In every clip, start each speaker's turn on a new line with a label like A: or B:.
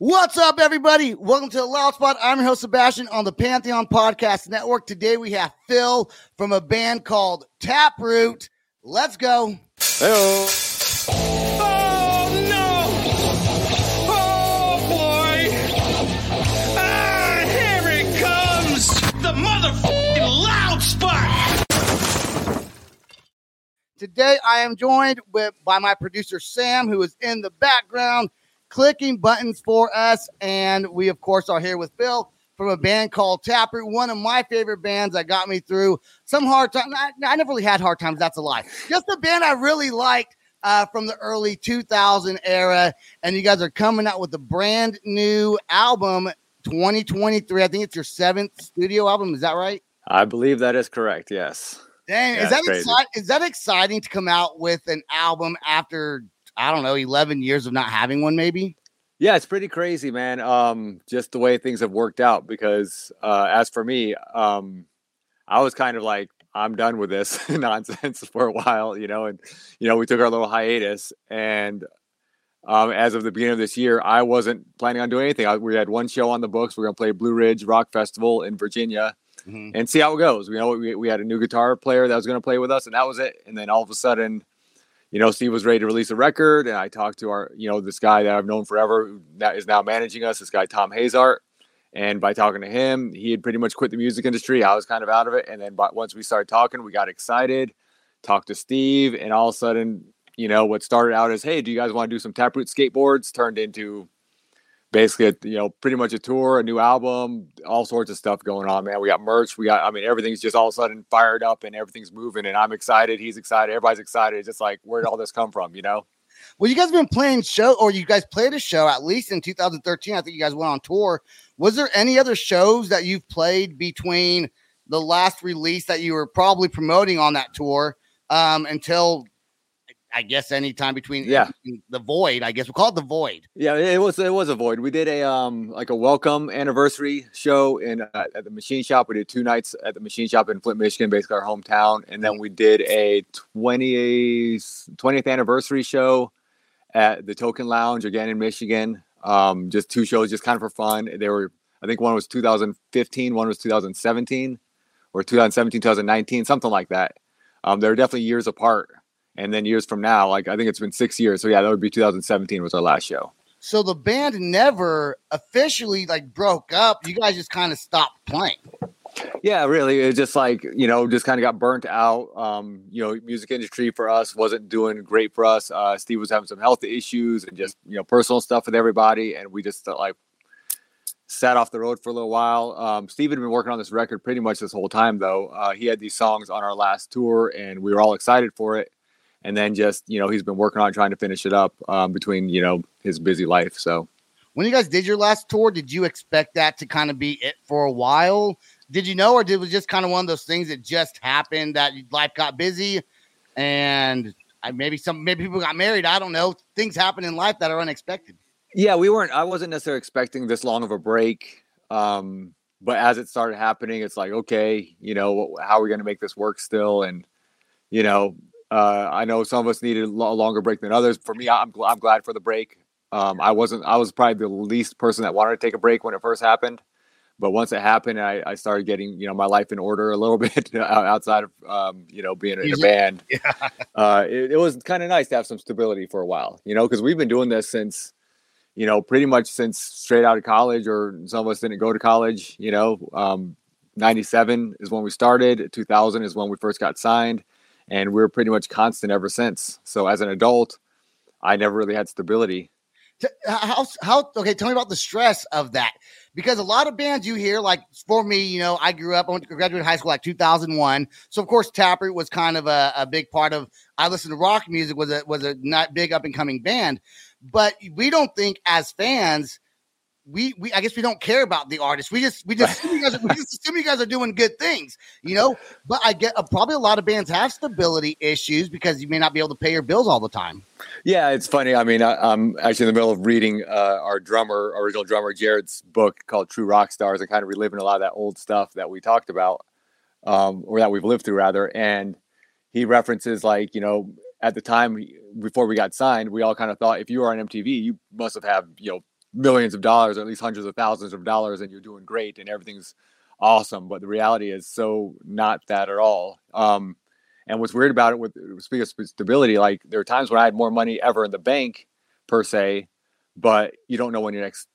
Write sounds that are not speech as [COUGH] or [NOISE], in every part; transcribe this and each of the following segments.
A: What's up, everybody? Welcome to the Loud Spot. I'm your host, Sebastian, on the Pantheon Podcast Network. Today we have Phil from a band called Taproot. Let's go.
B: Hello.
C: Oh no! Oh boy! Ah, here it comes! The motherfucking loud spot!
A: Today I am joined with by my producer Sam, who is in the background clicking buttons for us. And we, of course, are here with Phil from a band called Taproot, one of my favorite bands that got me through some hard times. I, I never really had hard times. That's a lie. Just a band I really liked uh, from the early 2000 era. And you guys are coming out with a brand new album, 2023. I think it's your seventh studio album. Is that right?
B: I believe that is correct. Yes.
A: Dang,
B: Yeah,
A: is that exciting? Is that exciting to come out with an album after I don't know, 11 years of not having one, maybe?
B: Yeah, it's pretty crazy, man. Um, just the way things have worked out. Because uh, as for me, um, I was kind of like, I'm done with this [LAUGHS] nonsense for a while, you know. And you know, we took our little hiatus, and um, as of the beginning of this year, I wasn't planning on doing anything. I, we had one show on the books. We are gonna play Blue Ridge Rock Festival in Virginia,
A: Mhm.
B: and see how it goes. You know, we, we had a new guitar player that was going to play with us, and that was it. And then all of a sudden, you know, Steve was ready to release a record, and I talked to our, you know, this guy that I've known forever, that is now managing us, this guy Tom Hazart. And by talking to him, he had pretty much quit the music industry. I was kind of out of it, and then but once we started talking, we got excited. Talked to Steve, and all of a sudden, you know, what started out as, "Hey, do you guys want to do some Taproot skateboards?" turned into basically a, you know pretty much a tour a new album all sorts of stuff going on man we got merch we got i mean everything's just all of a sudden fired up and everything's moving and i'm excited he's excited everybody's excited it's just like where did all this come from you know
A: Well, you guys have been playing show, or you guys played a show at least in 2013. I think you guys went on tour. Was there any other shows that you've played between the last release that you were probably promoting on that tour um, until, I guess, any time between
B: Yeah.
A: the void? I guess we call it the void.
B: yeah it was it was a void we did a um like a welcome anniversary show in uh, at the machine shop we did two nights at the machine shop in flint michigan basically our hometown and then we did a 20 20th anniversary show at the token lounge again in michigan um just two shows just kind of for fun they were i think one was 2015 one was 2017 or 2017 2019 something like that um they're definitely years apart and then years from now like i think it's been six years so yeah that would be 2017 was our last show
A: So the band never officially like broke up. You guys just kind of stopped playing.
B: Yeah, really. It just like, you know, just kind of got burnt out. Um, you know, music industry for us wasn't doing great for us. Uh, Steve was having some health issues and just, you know, personal stuff with everybody. And we just uh, like sat off the road for a little while. Um, Steve had been working on this record pretty much this whole time, though. Uh, he had these songs on our last tour and we were all excited for it. And then just, you know, he's been working on trying to finish it up um, between, you know, his busy life. So,
A: When you guys did your last tour, did you expect that to kind of be it for a while? Did you know, or did it was just kind of one of those things that just happened that life got busy and I, maybe some maybe people got married? I don't know. Things happen in life that are unexpected.
B: Yeah, we weren't. I wasn't necessarily expecting this long of a break. Um, but as it started happening, it's like, okay, you know, how are we going to make this work still? And you know, uh, I know some of us needed a longer break than others. For me, I'm gl- I'm glad for the break. Um, I wasn't. I was probably the least person that wanted to take a break when it first happened. But once it happened, I, I started getting you know my life in order a little [LAUGHS] bit outside of um, you know being in a band. [LAUGHS]
A: Yeah.
B: Uh, it, it was kind of nice to have some stability for a while, you know, because we've been doing this since you know, pretty much since straight out of college, or some of us didn't go to college. You know, um, '97 is when we started. 2000 is when we first got signed, and we are pretty much constant ever since. So as an adult, I never really had stability.
A: How how okay? Tell me about the stress of that because a lot of bands you hear, like for me, you know, I grew up, I went to graduate high school like 2001, so of course Taproot was kind of a, a big part of. I listened to rock music was a was a not big up and coming band, but we don't think as fans. We, we I guess we don't care about the artist. We just we just assume you guys are, we just assume you guys are doing good things, you know. But I get uh, probably a lot of bands have stability issues because you may not be able to pay your bills all the time.
B: Yeah, it's funny. I mean, I, I'm actually in the middle of reading uh, our drummer, original drummer Jared's book called True Rock Stars, and kind of reliving a lot of that old stuff that we talked about, um, or that we've lived through rather. And he references like, you know, at the time before we got signed, we all kind of thought if you were on MTV, you must have had you know millions of dollars, or at least hundreds of thousands of dollars, and you're doing great and everything's awesome. But the reality is so not that at all. Um, and what's weird about it with speaking of stability, like there are times when I had more money ever in the bank per se, but you don't know when your next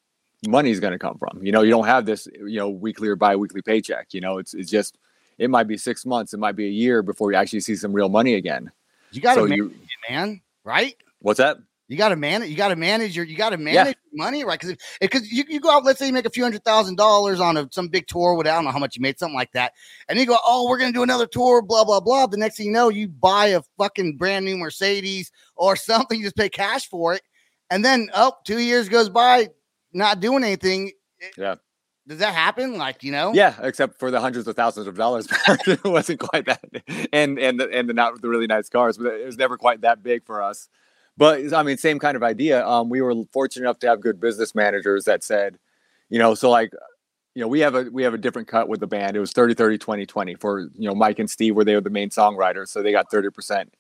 B: money is going to come from. You know, you don't have this, you know, weekly or bi-weekly paycheck. You know, it's it's just it might be six months, it might be a year before you actually see some real money again.
A: You got to
B: So you-
A: it, man, right?
B: What's that?
A: You got to manage. You got to manage your. You got to manage your money, right? Because because you, you go out, let's say you make a few hundred thousand dollars on a, some big tour. With I don't know how much you made, something like that, and you go, oh, we're gonna do another tour, blah blah blah. The next thing you know, you buy a fucking brand new Mercedes or [LAUGHS] something. You just pay cash for it, and then oh, two years goes by, not doing anything. Eh,
B: yeah.
A: Does that happen? Like you know?
B: Yeah, except for the hundreds of thousands of dollars. [LAUGHS] it wasn't quite that, and and the, and the not the really nice cars, but it was never quite that big for us. But I mean, same kind of idea. Um, we were fortunate enough to have good business managers that said, you know, so like, you know, we have a we have a different cut with the band. It was 30 30 20 20 for you know Mike and Steve where they were the main songwriters, so they got 30 percent.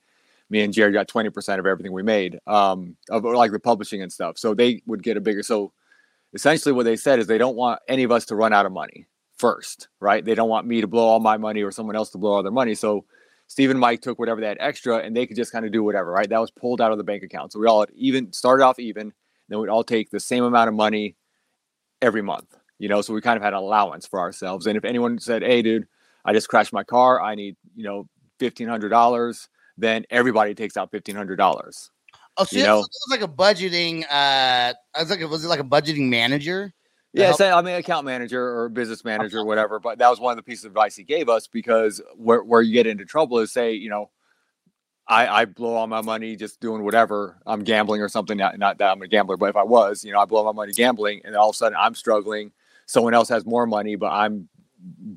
B: Me and Jared got 20 percent of everything we made, um, of like the publishing and stuff. So they would get a bigger. So essentially, what they said is they don't want any of us to run out of money first, right? They don't want me to blow all my money or someone else to blow all their money. So Steve and Mike took whatever they had extra and they could just kind of do whatever, right? That was pulled out of the bank account. So we all had even started off even, then we'd all take the same amount of money every month, you know? So we kind of had an allowance for ourselves. And if anyone said, hey, dude, I just crashed my car, I need, you know, $1,500, then everybody takes out $1,500.
A: Oh, so
B: You
A: it was like a budgeting. Uh, I was like, was it like a budgeting manager?
B: Yeah,
A: help-
B: say, I mean, account manager or business manager or whatever. But that was one of the pieces of advice he gave us because where, where you get into trouble is say, you know, I, I blow all my money just doing whatever. I'm gambling or something. Not, not that I'm a gambler, but if I was, you know, I blow my money gambling and all of a sudden I'm struggling. Someone else has more money, but I'm,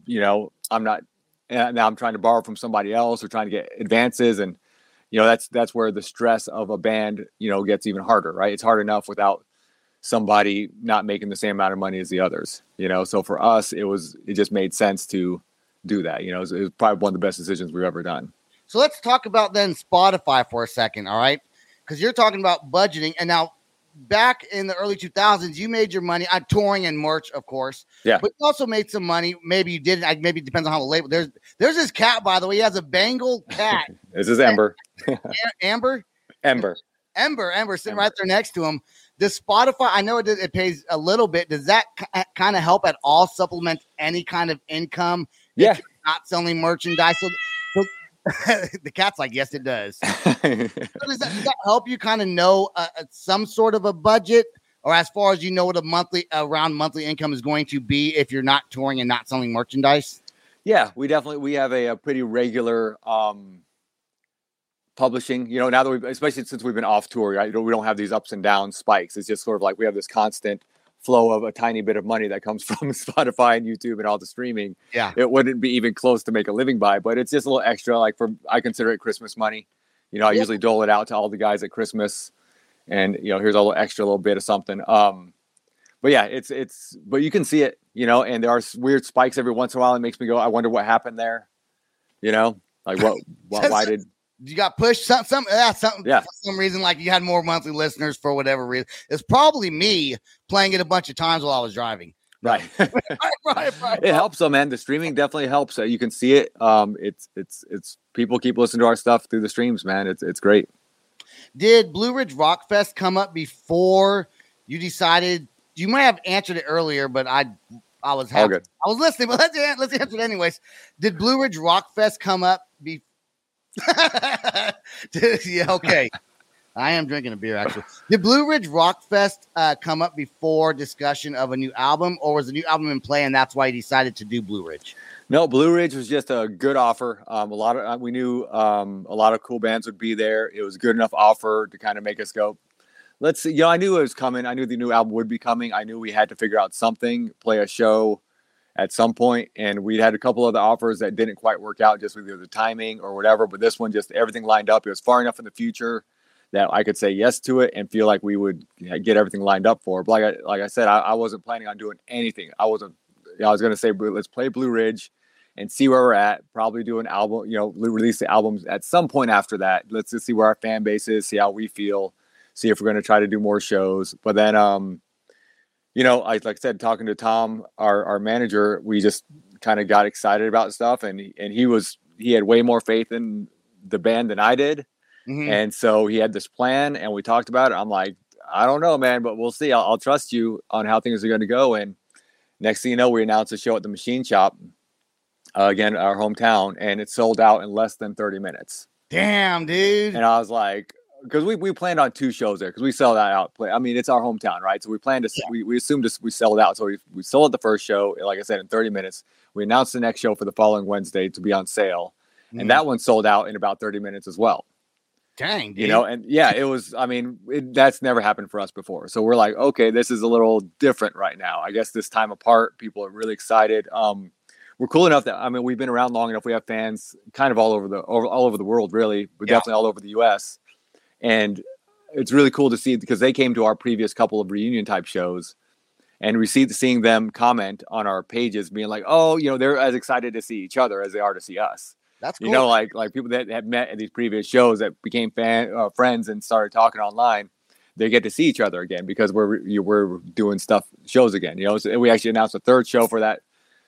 B: you know, I'm not. And now I'm trying to borrow from somebody else or trying to get advances. And, you know, that's that's where the stress of a band, you know, gets even harder, right? It's hard enough without somebody not making the same amount of money as the others you know so for us it was it just made sense to do that you know it was, it was probably one of the best decisions we've ever done
A: So let's talk about then Spotify for a second, all right? Because you're talking about budgeting, and now back in the early 2000s, you made your money on touring and merch, of course.
B: Yeah.
A: but you also made some money. Maybe you didn't. I- Maybe it depends on how the label. There's there's this cat, by the way. He has a Bengal cat, [LAUGHS]
B: this is Amber.
A: Amber. Amber.
B: Ember
A: Ember, sitting
B: Ember.
A: right there next to him. Does Spotify? I know it, it pays a little bit. Does that kind of help at all supplement any kind of income?
B: Yeah.
A: not selling merchandise. So, so [LAUGHS] the cat's like, yes, it does. [LAUGHS] So does, that, does that help you kind of know uh, uh, some sort of a budget, or as far as you know what a monthly around monthly income is going to be if you're not touring and not selling merchandise?
B: yeah we definitely we have a, a pretty regular um publishing you know now that we've, especially since we've been off tour right? You know, we don't have these ups and down spikes it's just sort of like we have this constant flow of a tiny bit of money that comes [LAUGHS] from spotify and youtube and all the streaming
A: Yeah.
B: it wouldn't be even close to make a living by but it's just a little extra like for i consider it christmas money you know i
A: Yeah.
B: usually dole it out to all the guys at christmas and you know here's a little extra little bit of something um but yeah it's it's but you can see it you know and there are weird spikes every once in a while it makes me go i wonder what happened there you know like what, what [LAUGHS] why did
A: You got pushed some some yeah, something
B: Yeah.
A: for some reason like you had more monthly listeners for whatever reason. It's probably me playing it a bunch of times while I was driving.
B: right [LAUGHS]
A: right, right, right.
B: it helps though man the streaming definitely helps uh, you can see it um it's it's it's people keep listening to our stuff through the streams man it's it's great
A: Did Blue Ridge Rock Fest come up before you decided? You might have answered it earlier, but I I was happy. I was listening, but let's let's answer it anyways. Did Blue Ridge Rock Fest come up? [LAUGHS] Yeah, okay. I am drinking a beer actually. Did Blue Ridge Rock Fest uh, come up before discussion of a new album, or was the new album in play and that's why you decided to do Blue Ridge?
B: No, Blue Ridge was just a good offer. Um, a lot of uh, we knew um, a lot of cool bands would be there. It was a good enough offer to kind of make us go. Let's see. You know, I knew it was coming. I knew the new album would be coming. I knew we had to figure out something, play a show at some point, and we had a couple of other offers that didn't quite work out, just with the timing or whatever. But this one, just everything lined up. It was far enough in the future that I could say yes to it and feel like we would get everything lined up for. But like I, like I said, I, I wasn't planning on doing anything. I wasn't. I was to say, let's play Blue Ridge and see where we're at. Probably do an album, you know, release the albums at some point after that. Let's just see where our fan base is, see how we feel, see if we're going to try to do more shows. But then, um, you know, I like I said, talking to Tom, our our manager, we just kind of got excited about stuff, and he, and he was he had way more faith in the band than I did,
A: Mhm.
B: and so he had this plan, and we talked about it. I'm like, I don't know, man, but we'll see. I'll, I'll trust you on how things are going to go. And next thing you know, we announced a show at the Machine Shop, uh, again, our hometown, and it sold out in less than 30 minutes.
A: Damn, dude.
B: And I was like, because we, we planned on two shows there because we sell that out. I mean, it's our hometown, right? So we planned to, s we, we assumed to, we sell it out. So we, we sold out the first show, like I said, in 30 minutes. We announced the next show for the following Wednesday to be on sale.
A: Mhm.
B: And that one sold out in about 30 minutes as well
A: Dang, dude.
B: you know and yeah it was i mean it, that's never happened for us before so we're like okay this is a little different right now i guess this time apart people are really excited um we're cool enough that i mean we've been around long enough we have fans kind of all over the over, all over the world really but
A: Yeah.
B: definitely all over the us and it's really cool to see because they came to our previous couple of reunion type shows and we see seeing them comment on our pages being like oh you know they're as excited to see each other as they are to see us
A: That's cool.
B: you know, like like people that have met at these previous shows that became fan uh, friends and started talking online. They get to see each other again because we're you, we're doing stuff shows again. You know, so we actually announced a third show for that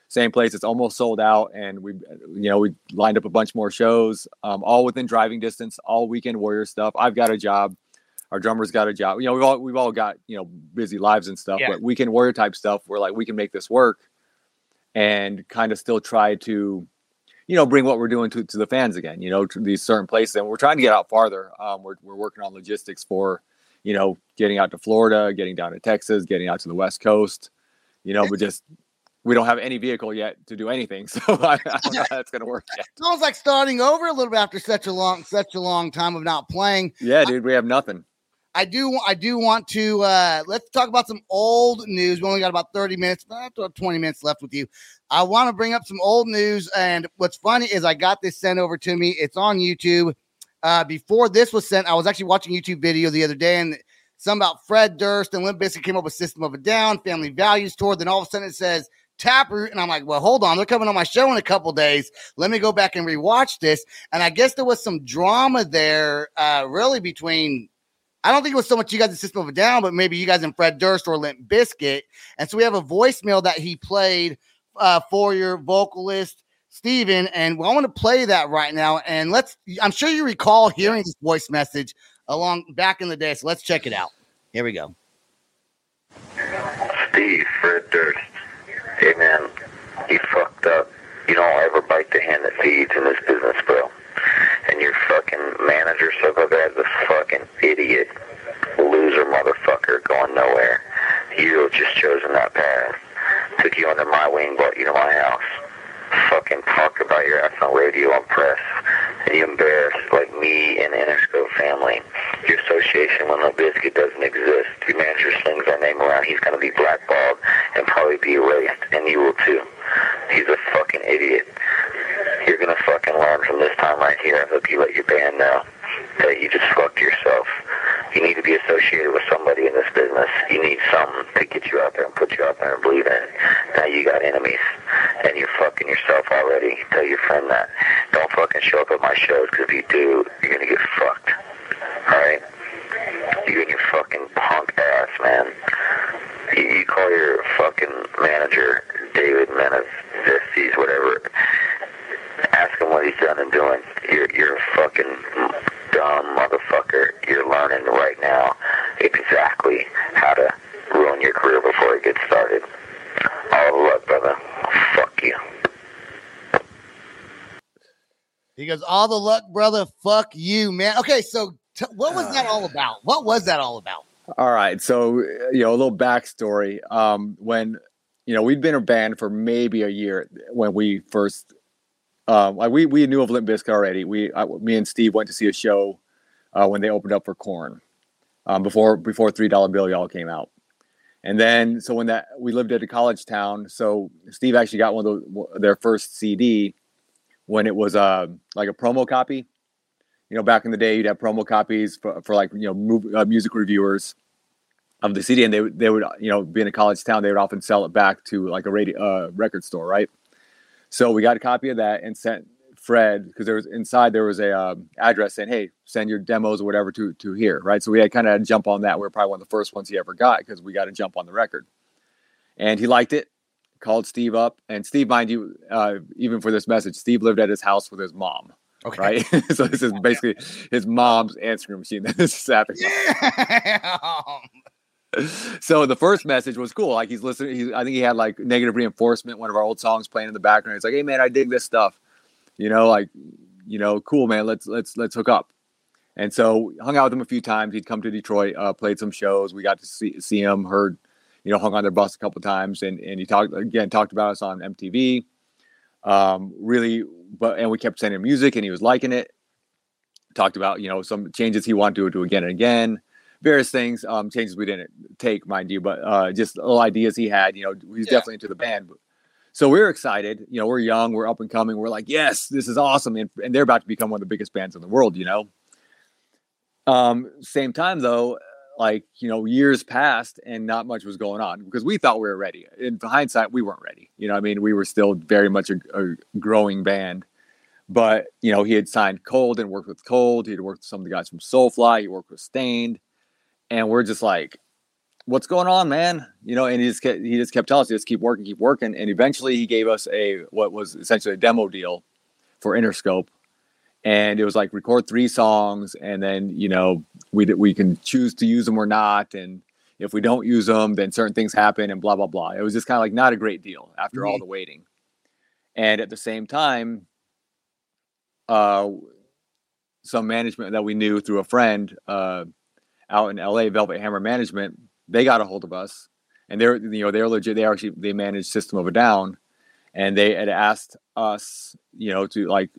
B: same place. It's almost sold out, and we you know we lined up a bunch more shows, um, all within driving distance, all weekend warrior stuff. I've got a job. Our drummer's got a job. You know, we've all we've all got you know busy lives and stuff.
A: Yeah.
B: But weekend warrior type stuff, we're like we can make this work, and kind of still try to you know, bring what we're doing to, to the fans again, you know, to these certain places. And we're trying to get out farther. Um, we're, we're working on logistics for, you know, getting out to Florida, getting down to Texas, getting out to the West Coast, you know, but just, we don't have any vehicle yet to do anything. [LAUGHS] So I, I don't know how that's going to work yet.
A: Sounds like starting over a little bit after such a long, such a long time of not playing.
B: Yeah, dude, we have nothing.
A: I do, I do want to uh let's talk about some old news. We only got about 30 minutes, about 20 minutes left with you. I want to bring up some old news, and what's funny is I got this sent over to me. It's on YouTube. Uh, before this was sent, I was actually watching YouTube video the other day, and some about Fred Durst and Limp Bizkit came up with System of a Down, Family Values Tour. Then all of a sudden it says Taproot, and I'm like, well, hold on, they're coming on my show in a couple days. Let me go back and rewatch this. And I guess there was some drama there, uh, really between. I don't think it was so much you guys in System of a Down, but maybe you guys and Fred Durst or Limp Bizkit. And so we have a voicemail that he played uh, for your vocalist Steven, and well, I want to play that right now. And let's I'm sure you recall hearing this voice message along back in the day. So let's check it out. Here we go.
D: Steve, Fred Durst. Hey man, you fucked up. You don't ever bite the hand that feeds in this business, bro. And your fucking manager, so guy's a fucking idiot, loser motherfucker going nowhere. You just chosen that path. Took you under my wing, brought you to my house. Fucking talked about your ass on radio and press. And you embarrassed like me and the Interscope family. Your association with Limp doesn't exist. Your manager slings our name around. He's gonna be blackballed and probably be erased. And you will too. He's a fucking idiot. You're gonna fucking learn from this time right here. I hope you let your band know that you just fucked yourself. You need to be associated with somebody in this business. You need something to get you out there and put you out there and believe in. Now you got enemies, and you're fucking yourself already. Tell your friend that. Don't fucking show up at my shows, because if you do, you're gonna get fucked. Alright? You and your fucking punk ass, man. You, you call your fucking manager, David Menezes, whatever. Ask him what he's done and doing. You're, you're a fucking dumb motherfucker. You're learning right now exactly how to ruin your career before it gets started. All the luck, brother. Fuck you.
A: He goes, "All the luck, brother. Fuck you, man." Okay, so t- what was uh. that all about? What was that all about?
B: All right. So, you know, a little backstory. Um, when, you know, we'd been a band for maybe a year when we first, um, we, we knew of Limp Bizkit already. We, I, me and Steve went to see a show uh, when they opened up for Korn um, before, before $3 Bill Y'all came out. And then, so when that, we lived at a college town. So Steve actually got one of their first CD when it was uh, like a promo copy you know, back in the day, you'd have promo copies for, for like, you know, move, uh, music reviewers of the CD, and they they would, you know, being a college town, they would often sell it back to like a radio uh, record store, right? So we got a copy of that and sent Fred because there was inside there was a um, address saying, "Hey, send your demos or whatever to to here," right? So we had kind of jump on that. We are probably one of the first ones he ever got because we got to jump on the record. and he liked it. Called Steve up, and Steve, mind you, uh, even for this message, Steve lived at his house with his mom.
A: Okay.
B: Right, [LAUGHS] so this is basically his mom's answering machine that this is happening. [LAUGHS] So the first message was cool. Like he's listening. He, I think he had like negative reinforcement. One of our old songs playing in the background. It's like, hey man, I dig this stuff. You know, like, you know, cool man. Let's let's let's hook up. And so hung out with him a few times. He'd come to Detroit, uh, played some shows. We got to see see him. Heard, you know, hung on their bus a couple times, and and he talked again talked about us on MTV. Um, really, but and we kept sending him music, and he was liking it. Talked about you know some changes he wanted to do again and again various things, um, changes we didn't take, mind you, but uh, just little ideas he had. You know, he's
A: Yeah.
B: definitely into the band. So we're excited. You know, we're young, we're up and coming. We're like, yes, this is awesome, and, and they're about to become one of the biggest bands in the world. You know. Um, same time though, like you know, years passed and not much was going on because we thought we were ready. In hindsight, we weren't ready. You know, I mean, we were still very much a, a growing band. But you know, he had signed Cold and worked with Cold. He had worked with some of the guys from Soulfly. He worked with Staind and we're just like, "What's going on, man?" You know, and he just kept, he just kept telling us, "Just keep working, keep working." And eventually, he gave us a what was essentially a demo deal for Interscope, and it was like record three songs, and then you know we we can choose to use them or not, and if we don't use them, then certain things happen, and blah blah blah. It was just kind of like not a great deal after all the waiting, and at the same time, uh, some management that we knew through a friend. Uh, out in LA, Velvet Hammer Management, they got a hold of us, and they're you know they're legit. They actually they manage System of a Down, and they had asked us you know to like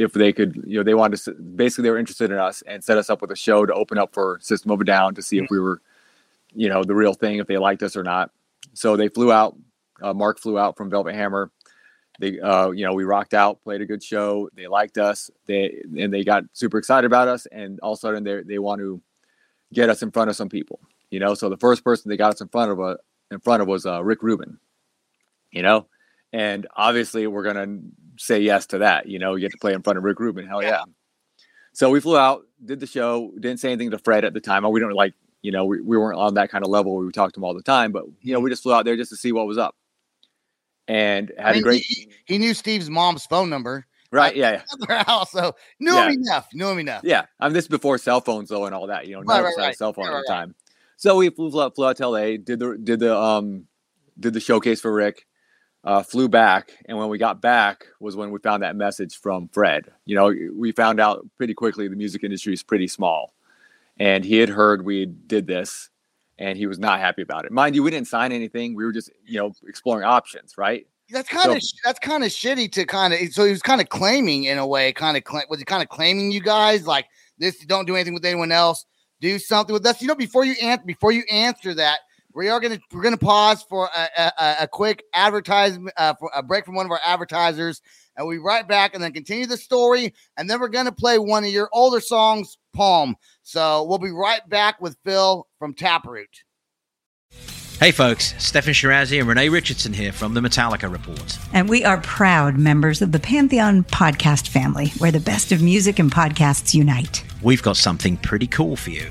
B: if they could you know they wanted to basically they were interested in us and set us up with a show to open up for System of a Down to see if we were you know the real thing if they liked us or not. So they flew out. Uh, Mark flew out from Velvet Hammer. They, uh, you know, we rocked out, played a good show. They liked us. They and they got super excited about us. And all of a sudden, they they want to get us in front of some people, you know. So the first person they got us in front of uh, in front of was uh, Rick Rubin, you know, and obviously we're gonna say yes to that. You know, you get to play in front of Rick Rubin, hell yeah. So we flew out, did the show, didn't say anything to Fred at the time. We don't like, you know, we, we weren't on that kind of level where we talked to him all the time, but you know, we just flew out there just to see what was up, and had
A: I mean,
B: a great
A: he, he knew Steve's mom's phone number
B: right, yeah, yeah. [LAUGHS]
A: house, so knew
B: Yeah.
A: him enough. Knew him enough.
B: Yeah, I mean, this is before cell phones though, and all that. You know,
A: Right, right,
B: had a
A: right.
B: cell phone at the time. So we flew out, flew out to LA, did the did the um did the showcase for Rick, uh, flew back, and when we got back was when we found that message from Fred. You know, we found out pretty quickly the music industry is pretty small, and he had heard we did this, and he was not happy about it. Mind you, we didn't sign anything. We were just you know exploring options, right?
A: That's kind of
B: So-
A: that's kind of shitty to kind of. So he was kind of claiming in a way, kind of cla- was he kind of claiming you guys like this? Don't do anything with anyone else. Do something with us. You know, before you answer, before you answer that, we are gonna we're gonna pause for a, a, a- a quick advertisement, uh, for a break from one of our advertisers, and we be right back and then continue the story, and then we're gonna play one of your older songs, Poem. So we'll be right back with Phil from Taproot.
E: Hey folks, Steffan Chirazi and Renee Richardson here from the Metallica Report.
F: And we are proud members of the Pantheon podcast family, where the best of music and podcasts unite.
E: We've got something pretty cool for you.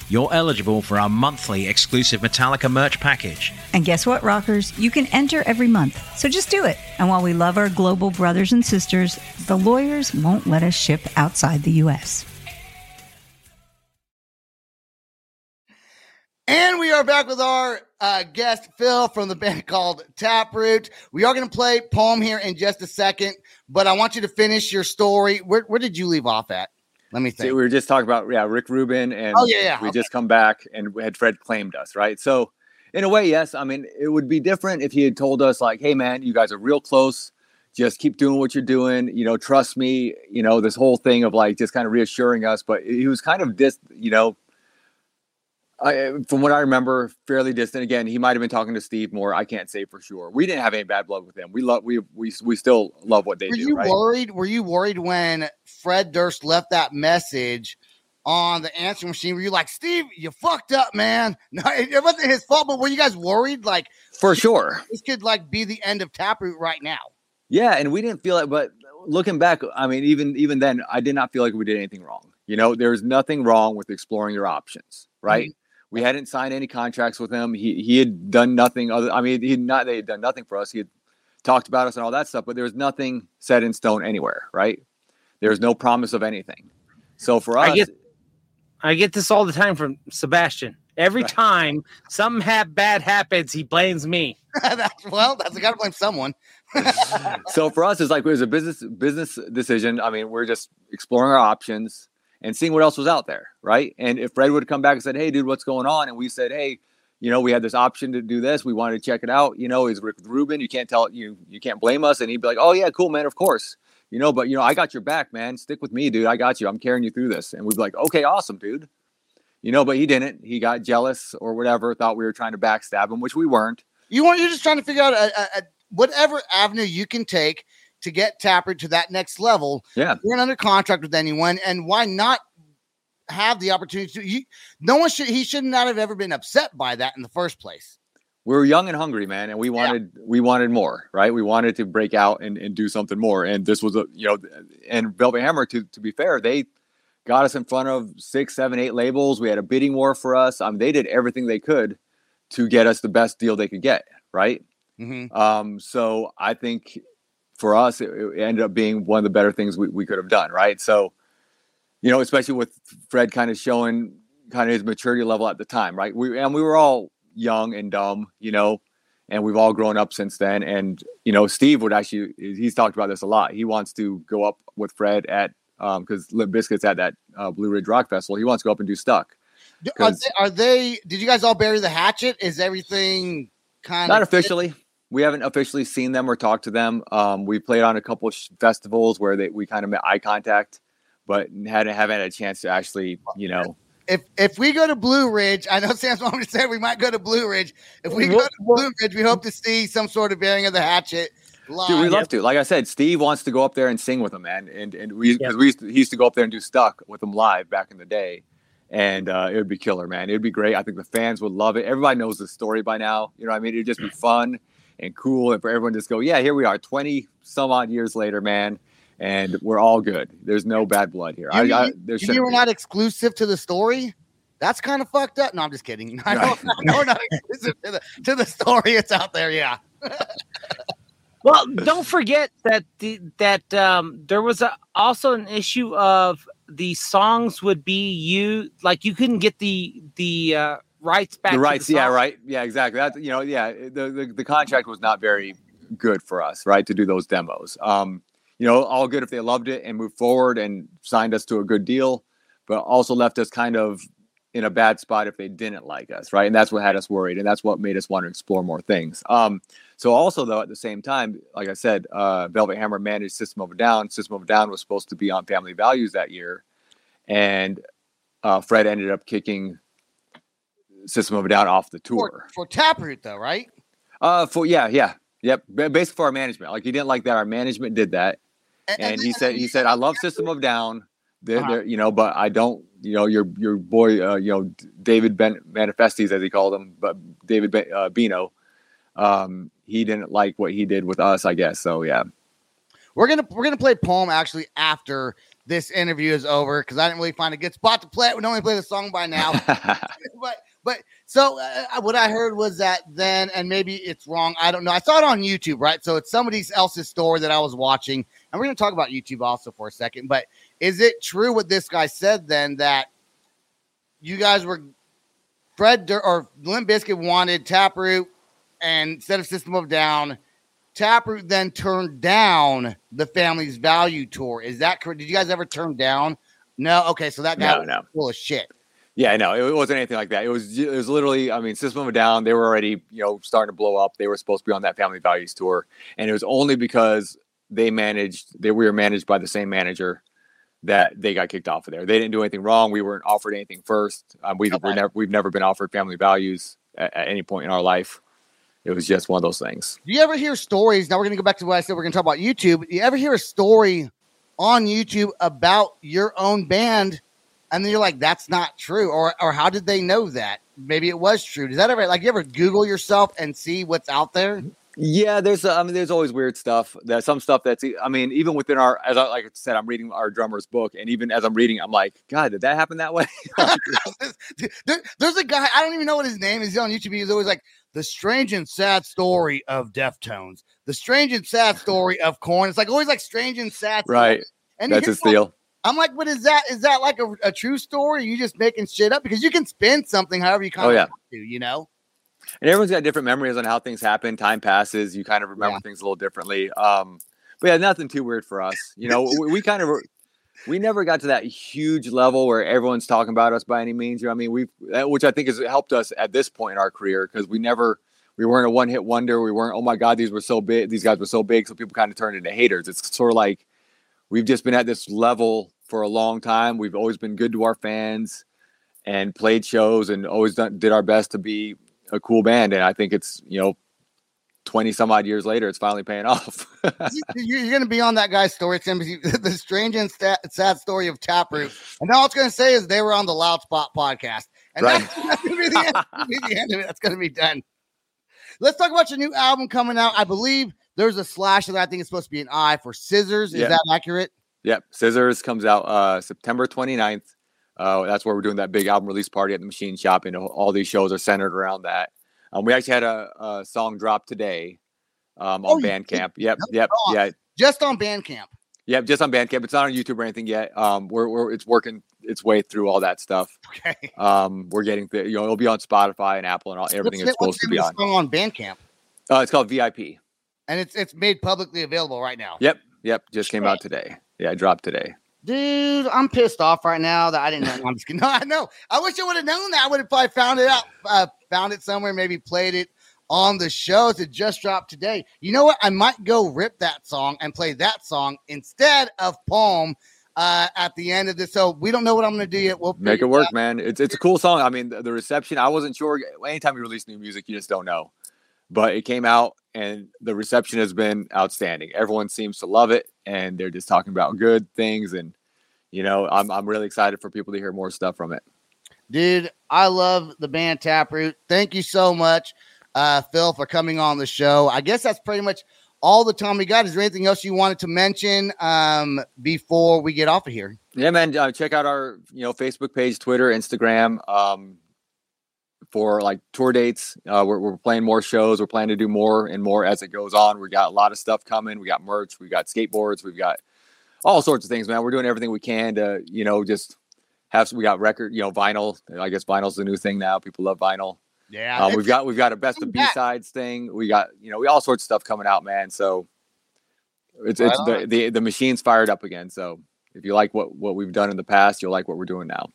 E: you're eligible for our monthly exclusive Metallica merch package.
F: And guess what, rockers? You can enter every month. So just do it. And while we love our global brothers and sisters, the lawyers won't let us ship outside the U.S.
A: And we are back with our uh, guest, Phil, from the band [LAUGHS] called Taproot. We are going to play Poem here in just a second, but I want you to finish your story. Where, where did you leave off at? Let me
B: So
A: think.
B: we were just talking about yeah Rick Rubin and
A: Oh, yeah, yeah,
B: we
A: okay.
B: just come back and had Fred claimed us right. So in a way, yes. I mean, it would be different if he had told us like, "Hey, man, you guys are real close. Just keep doing what you're doing. You know, trust me. You know, this whole thing of like just kind of reassuring us." But he was kind of dis, you know, I, uh, from what I remember, fairly distant. Again, he might have been talking to Steve more. I can't say for sure. We didn't have any bad blood with them. We love we we we still love what they
A: Were
B: do.
A: you
B: right?
A: worried? Were you worried when Fred Durst left that message on the answering machine? Were you like, Steve, you fucked up, man? [LAUGHS] No, it wasn't his fault, but were you guys worried? Like
B: For sure.
A: this could like be the end of Taproot right now.
B: Yeah, and we didn't feel it, but looking back, I mean, even even then, I did not feel like we did anything wrong. You know, there's nothing wrong with exploring your options, right? Mm-hmm. We hadn't signed any contracts with him. He he had done nothing other. I mean, he not they had done nothing for us. He had talked about us and all that stuff, but there was nothing set in stone anywhere, right? There was no promise of anything. So for us,
G: I get I get this all the time from Sebastian. Every
B: Right.
G: time something ha- bad happens, he blames me. [LAUGHS]
A: that's well, that's got to blame someone. [LAUGHS]
B: so for us, it's like it was a business business decision. I mean, we're just exploring our options and seeing what else was out there, right? And if Fred would come back and said, "Hey, dude, what's going on?" and we said, "Hey, you know, we had this option to do this. We wanted to check it out. You know, is Rick Rubin? You can't tell you you can't blame us." And he'd be like, "Oh yeah, cool, man. Of course." You know, but you know, I got your back, man. Stick with me, dude. I got you. I'm carrying you through this. And we'd be like, "Okay, awesome, dude." You know, but he didn't. He got jealous or whatever. Thought we were trying to backstab him, which we weren't.
A: You want you're just trying to figure out a, a, a whatever avenue you can take to get Taproot to that next level.
B: Yeah.
A: We're not under contract with anyone, and why not have the opportunity to? You, no one should. He should not have ever been upset by that in the first place.
B: we were young and hungry, man, and we wanted we wanted more, right? We wanted to break out and, and do something more. And this was a you know, and Velvet Hammer, to to be fair, they got us in front of six, seven, eight labels. We had a bidding war for us. Um, they did everything they could to get us the best deal they could get, right?
A: Mm-hmm.
B: Um, so I think for us, it, it ended up being one of the better things we, we could have done, right? So, you know, especially with Fred kind of showing kind of his maturity level at the time, right? We and we were all young and dumb, you know, and we've all grown up since then. And you know, Steve would actually he's talked about this a lot. He wants to go up with Fred at um because Limp Bizkit's at that uh, Blue Ridge Rock Festival. He wants to go up and do Stuck.
A: Are they, are they? Did you guys all bury the hatchet? Is everything kind
B: Not
A: of
B: officially. We haven't officially seen them or talked to them. Um, we played on a couple of sh- festivals where they we kind of met eye contact, but hadn't haven't had a chance to actually, you know.
A: If if we go to Blue Ridge, I know [LAUGHS] Sam's wanted to say we might go to Blue Ridge. If we go to Blue Ridge, we hope to see some sort of bearing of the hatchet. Live.
B: Dude, we love to. Like I said, Steve wants to go up there and sing with them, man. And and we because we used to, he used to go up there and do stuck with them live back in the day, and uh, it would be killer, man. It would be great. I think the fans would love it. Everybody knows the story by now. You know, what I mean, it'd just be fun and cool, and for everyone to just go, yeah, here we are, twenty some odd years later, man, and we're all good. There's no bad blood here. I,
A: You-
B: I,
A: you-
B: there
A: You
B: shouldn't
A: were
B: be.
A: not exclusive to the story. That's kind of fucked up. No, I'm just kidding. [LAUGHS] I know, I we're not exclusive to the, to the story. It's out there. Yeah. [LAUGHS]
G: Well, don't forget that the that um, there was a, also an issue of the songs would be you like you couldn't get the the uh, rights back.
B: the
G: to
B: rights,
G: the
B: yeah, right, yeah, exactly. That you know, yeah, the, the the contract was not very good for us, right, to do those demos. Um, you know, all good if they loved it and moved forward and signed us to a good deal, but also left us kind of in a bad spot if they didn't like us, right? And that's what had us worried, and that's what made us want to explore more things. Um, so also though, at the same time, like I said, uh, Velvet Hammer managed System of a Down. System of a Down was supposed to be on Family Values that year, and uh, Fred ended up kicking System of a Down off the tour.
A: For, for Taproot, though, right?
B: Uh, for yeah, yeah, yep. Ba- Basically for our management, like he didn't like that. Our management did that, and he said he said I love System of a Down. They're,
A: Uh-huh.
B: they're, you know, but I don't, you know, your your boy, uh, you know, David ben Manifestes as he called him, but David ben, uh, Bino, um, he didn't like what he did with us, I guess. So yeah,
A: We're gonna we're gonna play poem actually after this interview is over because I didn't really find a good spot to play it. We normally play the song by now, [LAUGHS] but but so uh, what I heard was that then, and maybe it's wrong. I don't know. I saw it on YouTube, right? So it's somebody else's story that I was watching, and we're gonna talk about YouTube also for a second. But is it true what this guy said then that you guys were Fred Dur- or Limp Bizkit wanted Taproot and instead of System of Down, Taproot then turned down the Family's Value tour. Is that correct? Did you guys ever turn down? No. Okay, so that guy
B: No,
A: was
B: no.
A: full of shit.
B: Yeah, no, it wasn't anything like that. It was it was literally, I mean, System of a Down, they were already, you know, starting to blow up. They were supposed to be on that Family Values tour, and it was only because they managed they we were managed by the same manager that they got kicked off of there. They didn't do anything wrong. We weren't offered anything first. Um, we've
A: Okay.
B: we're never we've never been offered family values at, at any point in our life. It was just one of those things.
A: Do you ever hear stories? Now we're going to go back to what I said. We're going to talk about YouTube. Do you ever hear a story on YouTube about your own band, and then you're like, "That's not true," or or how did they know that? Maybe it was true. Does that ever like you ever Google yourself and see what's out there?
B: Yeah, there's uh, I mean there's always weird stuff. There's some stuff that's I mean even within our as I like I said I'm reading our drummer's book and even as I'm reading I'm like God did that happen that way? [LAUGHS] [LAUGHS]
A: there, there's a guy I don't even know what his name is. He's on YouTube. He's always like the strange and sad story of Deftones, the strange and sad story of Korn. It's like always like strange and sad,
B: right.
A: And
B: That's his deal.
A: I'm like, what is that? Is that like a, a true story? Or you just making shit up because you can spin something however you kind
B: Oh,
A: of
B: yeah.
A: want to, you know?
B: and everyone's got different memories on how things happen. Time passes, you kind of remember
A: Yeah.
B: things a little differently. Um, but yeah, nothing too weird for us. You know, we, we kind of we never got to that huge level where everyone's talking about us by any means. You know, what I mean, we which I think has helped us at this point in our career because we never we weren't a one hit wonder. We weren't oh my god these were so big these guys were so big so people kind of turned into haters. It's sort of like we've just been at this level for a long time. We've always been good to our fans and played shows and always done, did our best to be a cool band. And I think it's, you know, 20 some odd years later, it's finally paying [LAUGHS] off.
A: You- You're going to be on that guy's story, Tim. [LAUGHS] The strange and sad story of Taproot. And all it's going to say is they were on the Loud Spot podcast. And
B: Right.
A: that's, [LAUGHS] that's going to be, the end- be the end of it. That's going to be done. Let's talk about your new album coming out. I believe there's a slash that I think is supposed to be an I for scissors. Is
B: Yeah.
A: that accurate?
B: yep. Scissors comes out uh, September 29th. Uh, that's where we're doing that big album release party at the machine shop. And all these shows are centered around that. Um, we actually had a, a song drop today um,
A: Oh,
B: on
A: did?
B: Bandcamp. Yep. Yep.
A: awesome.
B: Yeah.
A: Just on Bandcamp.
B: Yep. Just on Bandcamp. It's not on YouTube or anything yet. Um, we're, we're, it's working its way through all that stuff.
A: Okay.
B: Um, we're getting, the, you know, it'll be on Spotify and Apple and all, everything it's supposed to be on.
A: on Bandcamp.
B: Uh, it's called VIP.
A: And it's it's made publicly available right now.
B: Yep, yep, just came out today. Yeah, it dropped today.
A: Dude, I'm pissed off right now that I didn't know. I'm just kidding. [LAUGHS] No, I know. I wish I would have known that. I would have probably found it out, uh, found it somewhere, maybe played it on the show. It just dropped today. You know what? I might go rip that song and play that song instead of Poem uh, at the end of this. So we don't know what I'm going to do yet. We'll
B: Make it work,
A: out.
B: man. It's it's a cool song. I mean, the, the reception. I wasn't sure. Anytime you release new music, you just don't know. But it came out, and the reception has been outstanding. Everyone seems to love it, and they're just talking about good things. And you know, I'm I'm really excited for people to hear more stuff from it.
A: Dude, I love the band Taproot. Thank you so much, uh, Phil, for coming on the show. I guess that's pretty much all the time we got. Is there anything else you wanted to mention um, before we get off of here?
B: Yeah, man. Uh, check out our you know Facebook page, Twitter, Instagram. Um, for like tour dates, uh, we're, we're playing more shows. We're planning to do more and more as it goes on. We got a lot of stuff coming. We got merch. We got skateboards. We've got all sorts of things, man. We're doing everything we can to you know just have. We got record, you know, vinyl. I guess vinyl's the new thing now. People love vinyl.
A: Yeah,
B: Um, we've got we've got a best of B sides thing. We got you know we all sorts of stuff coming out, man. So it's
A: Right
B: it's the, the the machine's fired up again. So if you like what what we've done in the past, you'll like what we're doing now.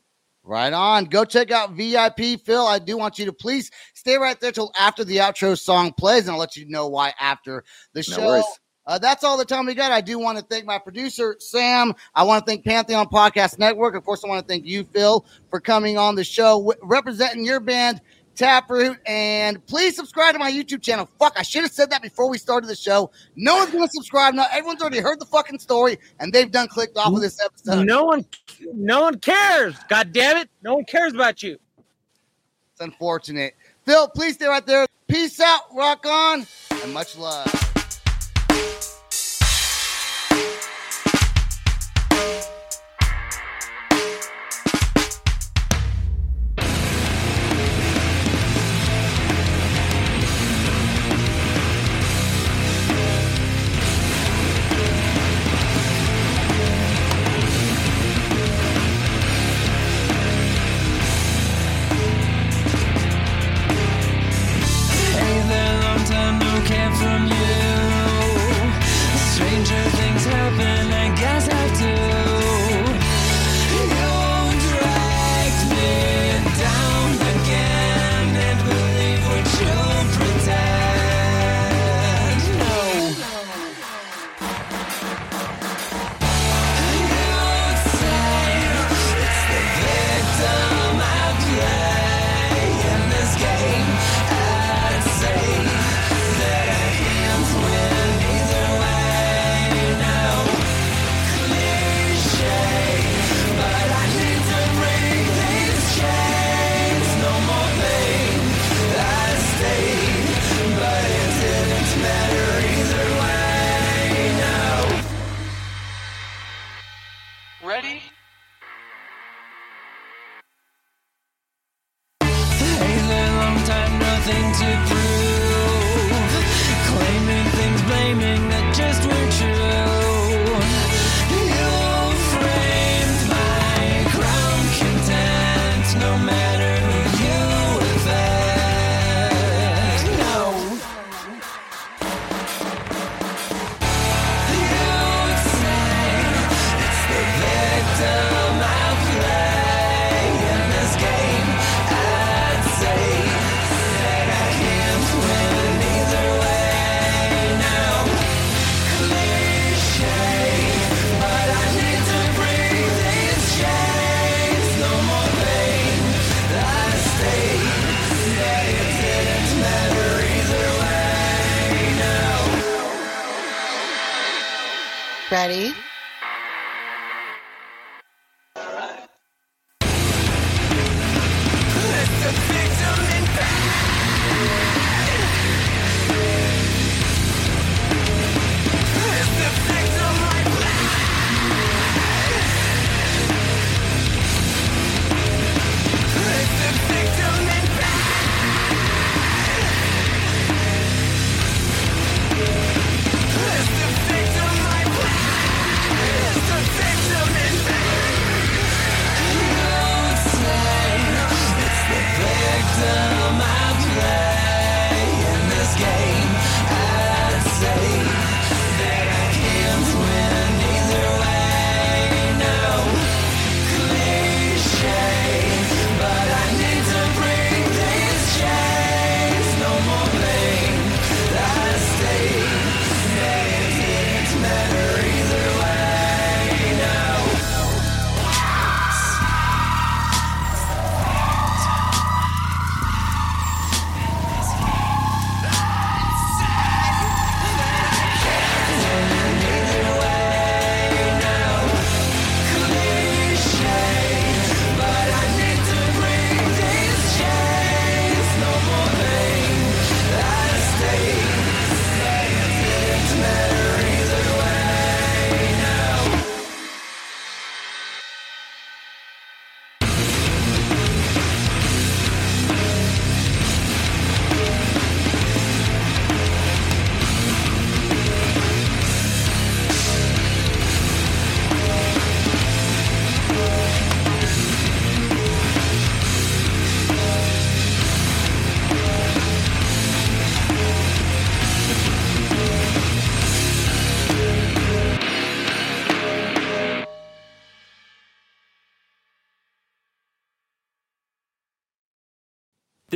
A: Right on. Go check out VIP Phil. I do want you to please stay right there till after the outro song plays, and I'll let you know why after the show. Uh, that's all the time we got. I do want to thank my producer, Sam. I want to thank Pantheon Podcast Network. Of course, I want to thank you, Phil, for coming on the show, w- representing your band, Taproot. And please subscribe to my YouTube channel. Fuck, I should have said that before we started the show. No one's going to subscribe now. Everyone's already heard the fucking story, and they've done clicked off of this episode.
G: No one, no one cares. God damn it, no one cares about you.
A: It's unfortunate. Phil, please stay right there. Peace out, rock on, and much love.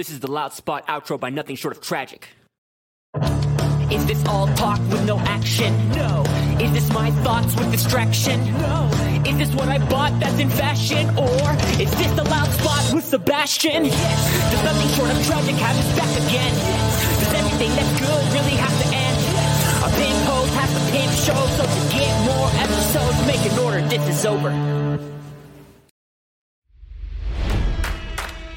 H: This is the loud spot outro by nothing short of tragic. Is this all talk with no action? No. Is this my thoughts with distraction? No. Is this what I bought that's in fashion? Or is this the loud spot with Sebastian? Yes. Does nothing short of tragic have his back again? Yes. Does anything that's good really have to end? Yes. Our pimp host has to pimp show, so to get more episodes, make an order, this is over.